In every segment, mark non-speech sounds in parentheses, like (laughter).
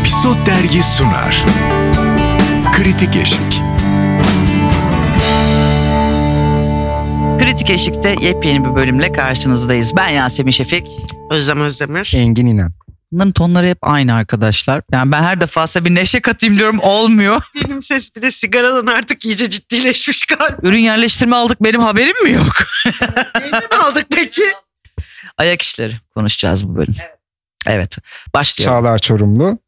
Episod Dergi sunar. Kritik Eşik. Kritik Eşik'te yepyeni bir bölümle karşınızdayız. Ben Yasemin Şefik. Özlem Özdemir. Engin İnan. Bunların tonları hep aynı arkadaşlar. Yani ben her defasında bir neşe katayım diyorum olmuyor. (laughs) Benim ses bir de sigaradan artık iyice ciddileşmiş galiba. Ürün yerleştirme aldık benim haberim mi yok? (laughs) Neyden aldık peki? Ayak işleri konuşacağız bu bölüm. Evet. Başlayalım. Çağlar Çorumlu.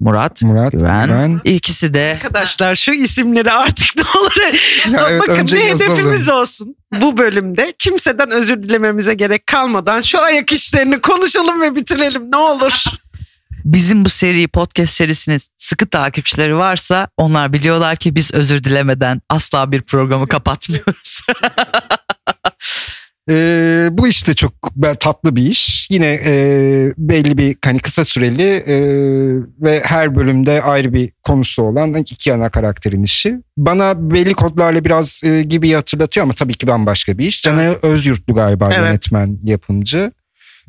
Murat, Murat Güven. Güven. İkisi de Arkadaşlar şu isimleri artık ne olur. Ya evet, Bakın önce yazalım. hedefimiz olsun. Bu bölümde kimseden özür dilememize gerek kalmadan şu ayak işlerini konuşalım ve bitirelim ne olur. bizim bu seri podcast serisinin sıkı takipçileri varsa onlar biliyorlar ki biz özür dilemeden asla bir programı kapatmıyoruz. (laughs) Ee, bu işte çok ben- tatlı bir iş. Yine e, belli bir hani kısa süreli e, ve her bölümde ayrı bir konusu olan iki ana karakterin işi. Bana belli kodlarla biraz e, gibi hatırlatıyor ama tabii ki bambaşka bir iş. Caner Özyurtlu galiba Evet. yönetmen, yapımcı.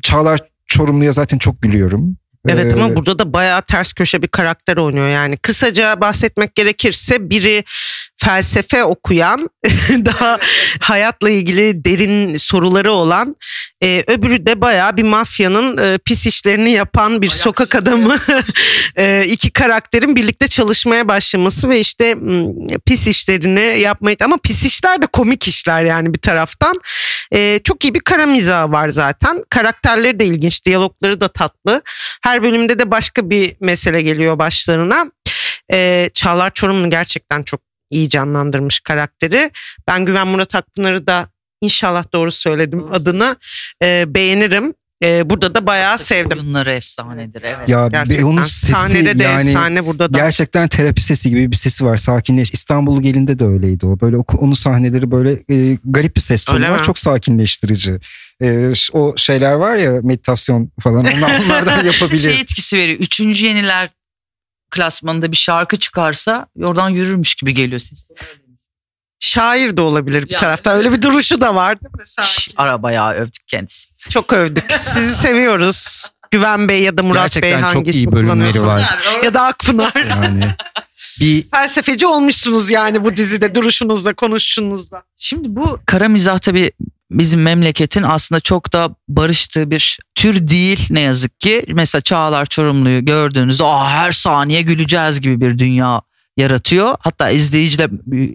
Çağlar Çorumlu'ya zaten çok gülüyorum. Evet Ee, ama burada da bayağı ters köşe bir karakter oynuyor yani. Kısaca bahsetmek gerekirse biri felsefe okuyan, (laughs) daha hayatla ilgili derin soruları olan, e, öbürü de bayağı bir mafyanın e, pis işlerini yapan bir sokak adamı. (laughs) e, iki karakterin birlikte çalışmaya başlaması ve işte m, pis işlerini yapmayı ama pis işler de komik işler yani bir taraftan. E, çok iyi bir kara mizahı var zaten. Karakterleri de ilginç, diyalogları da tatlı. Her bölümde de başka bir mesele geliyor başlarına. Ee, Çağlar Çorumlu gerçekten çok iyi canlandırmış karakteri. Ben Güven Murat Akpınar'ı da inşallah doğru söyledim adını e, beğenirim. E, burada da bayağı sevdim. Oyunları efsanedir evet. Ya Gerçekten. onun sesi Sahnede de yani efsane burada da. Gerçekten terapi sesi gibi bir sesi var. Sakinleş. İstanbul gelinde de öyleydi o. Böyle onun sahneleri böyle e, garip bir ses tonu var. Çok sakinleştirici. E, o şeyler var ya meditasyon falan. Onlar, onlardan (laughs) yapabilir. Şey etkisi veriyor. Üçüncü yeniler klasmanında bir şarkı çıkarsa oradan yürürmüş gibi geliyor ses. Şair de olabilir bir Ya. tarafta. Öyle bir duruşu da var değil mi? Şş. Arabaya övdük kendisini. Çok övdük. Sizi seviyoruz. Güven Bey ya da Murat Bey Gerçekten çok hangisi iyi bölümleri var. Ya da Akpınar. Yani (laughs) bir Felsefeci olmuşsunuz yani bu dizide duruşunuzla konuşuşunuzla. Şimdi bu kara mizah tabii bizim memleketin aslında çok da barıştığı bir tür değil ne yazık ki. Mesela Çağlar Çorumlu'yu gördüğünüzde Aa, her saniye güleceğiz gibi bir dünya yaratıyor. Hatta izleyici de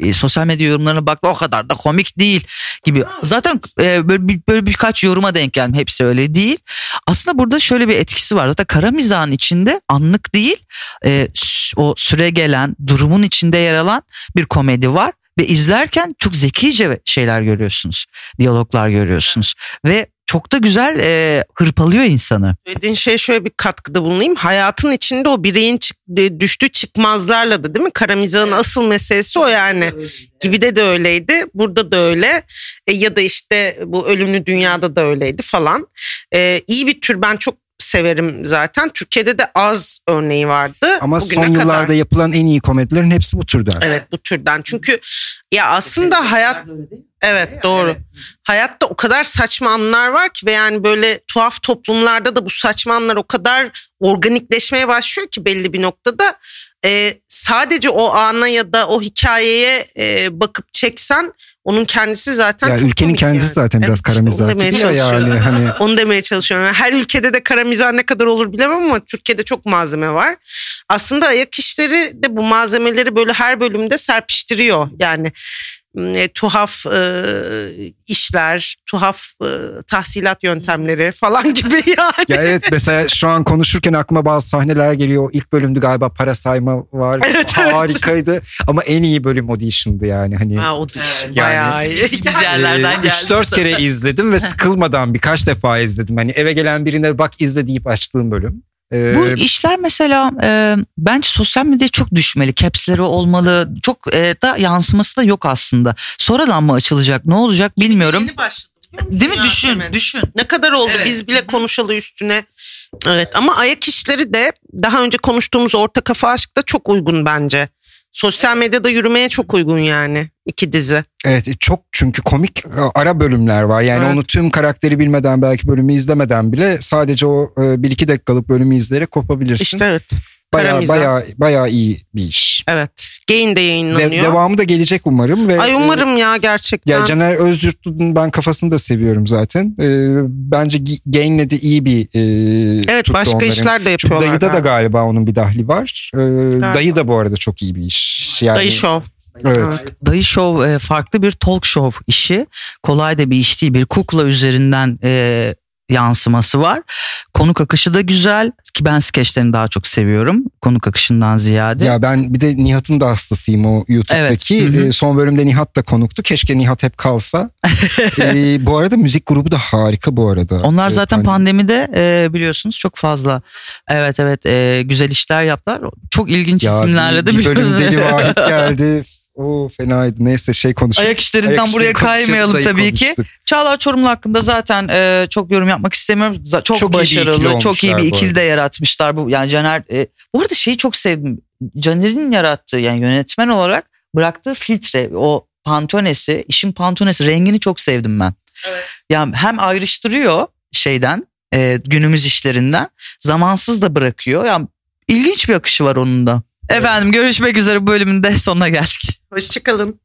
e, sosyal medya yorumlarına baktı o kadar da komik değil gibi. Zaten e, böyle, bir- böyle birkaç yoruma denk geldim. Hepsi öyle değil. Aslında burada şöyle bir etkisi var. Zaten kara mizahın içinde anlık değil e, o süre gelen durumun içinde yer alan bir komedi var. Ve izlerken çok zekice şeyler görüyorsunuz. Diyaloglar görüyorsunuz. Ve çok da güzel e, hırpalıyor insanı. Söylediğin şey şöyle bir katkıda bulunayım. Hayatın içinde o bireyin çık- e, düştüğü çıkmazlarla da değil mi? Karamizahın asıl meselesi o yani. Gibi de de öyleydi. Burada da öyle. E, ya da işte bu ölümlü dünyada da öyleydi falan. E, iyi bir tür ben çok severim zaten. Türkiye'de de az örneği vardı. ama Bugüne son kadar. yıllarda yapılan en iyi komedilerin hepsi bu türden. Evet bu türden. Çünkü ya aslında hayat Evet doğru. Hayatta o kadar saçma anlar var ki ve yani böyle tuhaf toplumlarda da bu saçma anlar o kadar organikleşmeye başlıyor ki belli bir noktada. Ee, sadece o ana ya da o hikayeye e, bakıp çeksen onun kendisi zaten Ya çok ülkenin kendisi yani. zaten biraz Evet, işte kara onu mizah demeye gibi ya yani çalışıyorum. hani (laughs) Onu demeye çalışıyorum. Yani her ülkede de kara mizah ne kadar olur bilemem ama Türkiye'de çok malzeme var. Aslında ayak işleri de bu malzemeleri böyle her bölümde serpiştiriyor. Yani e, tuhaf e, işler, tuhaf e, tahsilat yöntemleri (laughs) falan gibi (laughs) yani. Ya evet mesela şu an konuşurken aklıma bazı sahneler geliyor. İlk bölümde galiba para sayma var. (laughs) Evet, evet. Harikaydı. Ama en iyi bölüm audition'dı yani. Hani Ha, o da Evet, bayağı iyi. Biz yerlerden geldi. 3-4 kere izledim ve sıkılmadan birkaç defa izledim. Hani eve gelen birine bak izle deyip açtığım bölüm. Ee, Bu işler mesela e, bence sosyal medyaya çok düşmeli. Caps'leri olmalı. Çok e, da yansıması da yok aslında. Sonradan mı açılacak? Ne olacak bilmiyorum. Yeni başladı. Değil mi? ya Düşün, düşün. Ne kadar oldu Evet. biz bile konuşalı üstüne. Evet ama ayak işleri de daha önce konuştuğumuz orta kafa aşkta çok uygun bence. Sosyal medyada yürümeye çok uygun yani iki dizi. Evet çok çünkü komik e, ara bölümler var. Yani Evet. onu tüm karakteri bilmeden belki bölümü izlemeden bile sadece o e, bir iki dakikalık bölümü izleyerek kopabilirsin. İşte evet. Baya baya baya iyi bir iş. Evet. Gain de De- yayınlanıyor. devamı da gelecek umarım ve Ay e, umarım ya gerçekten. Ya Caner Özyurtlu'nun ben kafasını da seviyorum zaten. Ee, bence Gain'le de iyi bir e, evet tuttu başka onların. işler de Çünkü yapıyorlar. Dayı'da da galiba. onun bir dahli var. Ee, Dayı da bu arada çok iyi bir iş. Yani, Dayı Show. Evet. Dayı Show e, farklı bir talk show işi. Kolay da bir iş değil. Bir kukla üzerinden e, yansıması var. Konuk akışı da güzel ki ben skeçlerini daha çok seviyorum. Konuk akışından ziyade. Ya ben bir de Nihat'ın da hastasıyım o YouTube'daki. Evet, hı hı. Ee, son bölümde Nihat da konuktu. Keşke Nihat hep kalsa. (laughs) Ee, bu arada müzik grubu da harika bu arada. Onlar Ee, zaten hani- pandemide e, biliyorsunuz çok fazla evet evet e, güzel işler yaptılar. Çok ilginç Ya isimlerle bir, de bir bölüm. Deli Vahit (laughs) geldi. O fenaydı. Neyse şey konuşalım. Ayak işlerinden Ayak buraya kaymayalım tabii ki. konuştuk. Çağlar Çorumlu hakkında zaten e, çok yorum yapmak istemiyorum. Z- Çok, Çok iyi bir ikili başarılı, çok iyi bir ikili de yaratmışlar. Bu yani Caner e, bu arada şeyi çok sevdim. Caner'in yarattığı yani yönetmen olarak bıraktığı filtre, o pantonesi, işin pantonesi rengini çok sevdim ben. Yani hem ayrıştırıyor şeyden, e, günümüz işlerinden, zamansız da bırakıyor. Yani ilginç bir akışı var onun da. Efendim görüşmek üzere bu bölümün de sonuna geldik. Hoşçakalın.